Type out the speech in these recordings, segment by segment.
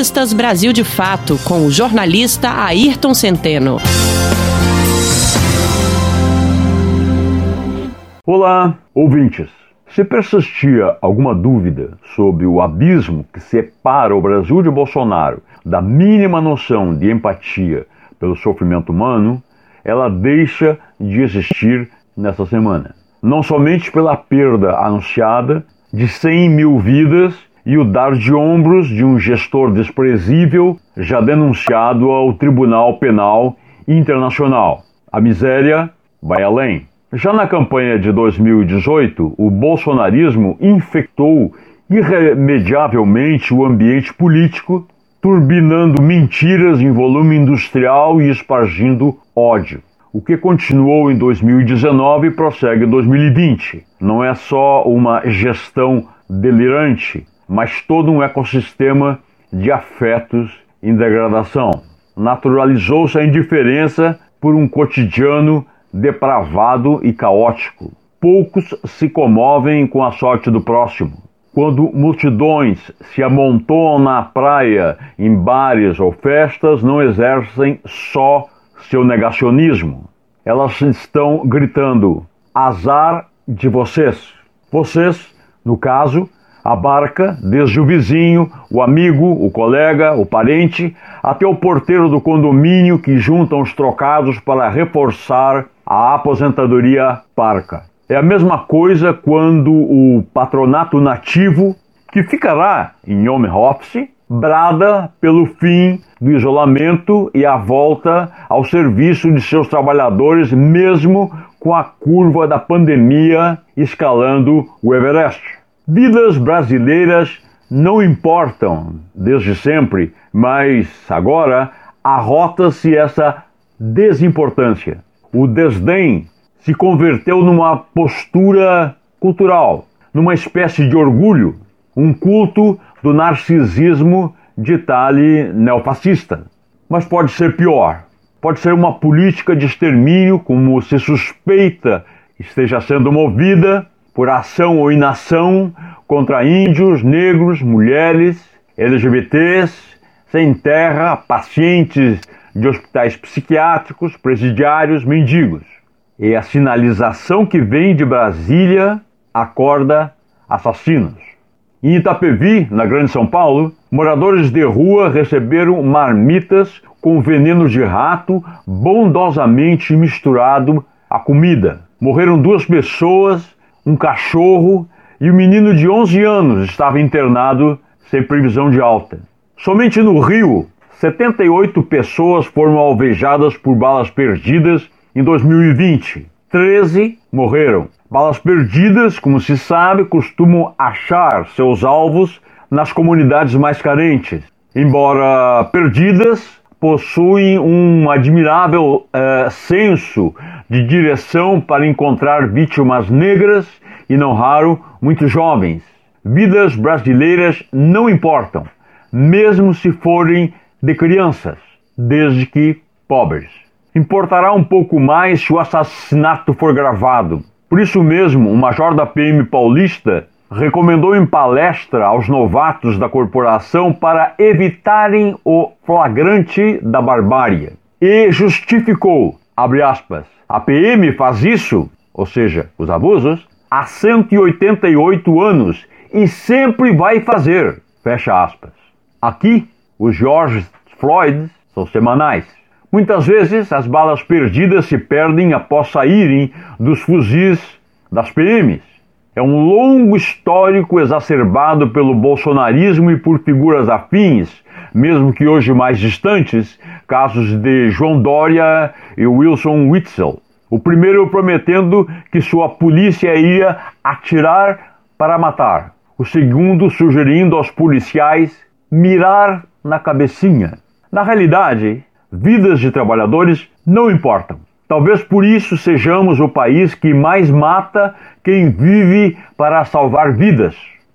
Entrevistas Brasil de Fato com o jornalista Ayrton Centeno. Olá, ouvintes. Se persistia alguma dúvida sobre o abismo que separa o Brasil de Bolsonaro da mínima noção de empatia pelo sofrimento humano, ela deixa de existir nessa semana. Não somente pela perda anunciada de 100 mil vidas e o dar de ombros de um gestor desprezível já denunciado ao Tribunal Penal Internacional. A miséria vai além. Já na campanha de 2018, o bolsonarismo infectou irremediavelmente o ambiente político, turbinando mentiras em volume industrial e espargindo ódio. O que continuou em 2019 e prossegue em 2020. Não é só uma gestão delirante, mas todo um ecossistema de afetos em degradação. Naturalizou-se a indiferença por um cotidiano depravado e caótico. Poucos se comovem com a sorte do próximo. Quando multidões se amontoam na praia, em bares ou festas, não exercem só seu negacionismo. Elas estão gritando: azar de vocês. Vocês, no caso, abarca desde o vizinho, o amigo, o colega, o parente, até o porteiro do condomínio que juntam os trocados para reforçar a aposentadoria parca. É a mesma coisa quando o patronato nativo, que ficará em home office, brada pelo fim do isolamento e a volta ao serviço de seus trabalhadores, mesmo com a curva da pandemia escalando o Everest. Vidas brasileiras não importam desde sempre, mas agora arrota-se essa desimportância. O desdém se converteu numa postura cultural, numa espécie de orgulho, um culto do narcisismo de tale neofascista. Mas pode ser pior. Pode ser uma política de extermínio, como se suspeita esteja sendo movida por ação ou inação contra índios, negros, mulheres, LGBTs, sem terra, pacientes de hospitais psiquiátricos, presidiários, mendigos. E a sinalização que vem de Brasília acorda assassinos. Em Itapevi, na Grande São Paulo, moradores de rua receberam marmitas com veneno de rato bondosamente misturado à comida. Morreram duas pessoas um cachorro e o um menino de 11 anos estava internado sem previsão de alta. Somente no Rio, 78 pessoas foram alvejadas por balas perdidas em 2020. 13 morreram. Balas perdidas, como se sabe, costumam achar seus alvos nas comunidades mais carentes. Embora perdidas, possuem um admirável uh, senso de direção para encontrar vítimas negras e, não raro, muito jovens. Vidas brasileiras não importam, mesmo se forem de crianças, desde que pobres. Importará um pouco mais se o assassinato for gravado. Por isso mesmo, o major da PM paulista recomendou em palestra aos novatos da corporação para evitarem o flagrante da barbárie e justificou, abre aspas, a PM faz isso, ou seja, os abusos, há 188 anos e sempre vai fazer, fecha aspas. Aqui, os George Floyd são semanais. Muitas vezes as balas perdidas se perdem após saírem dos fuzis das PMs. É um longo histórico exacerbado pelo bolsonarismo e por figuras afins, mesmo que hoje mais distantes, casos de João Dória e Wilson Witzel. O primeiro prometendo que sua polícia ia atirar para matar. O segundo sugerindo aos policiais mirar na cabecinha. Na realidade, vidas de trabalhadores não importam. Talvez por isso sejamos o país que mais mata quem vive para salvar vidas.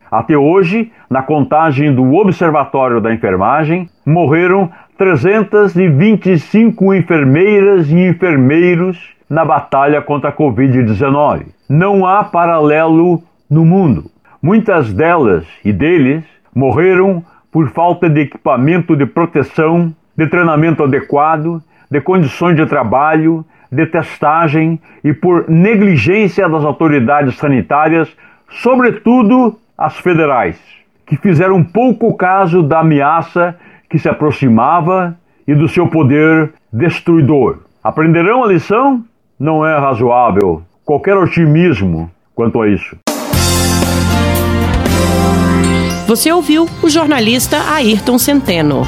Até hoje, na contagem do Observatório da Enfermagem, morreram 325 enfermeiras e enfermeiros na batalha contra a Covid-19. Não há paralelo no mundo. Muitas delas e deles morreram por falta de equipamento de proteção, de treinamento adequado, de condições de trabalho, de testagem e por negligência das autoridades sanitárias, sobretudo as federais, que fizeram pouco caso da ameaça que se aproximava e do seu poder destruidor. Aprenderão a lição? Não é razoável qualquer otimismo quanto a isso. Você ouviu o jornalista Ayrton Centeno.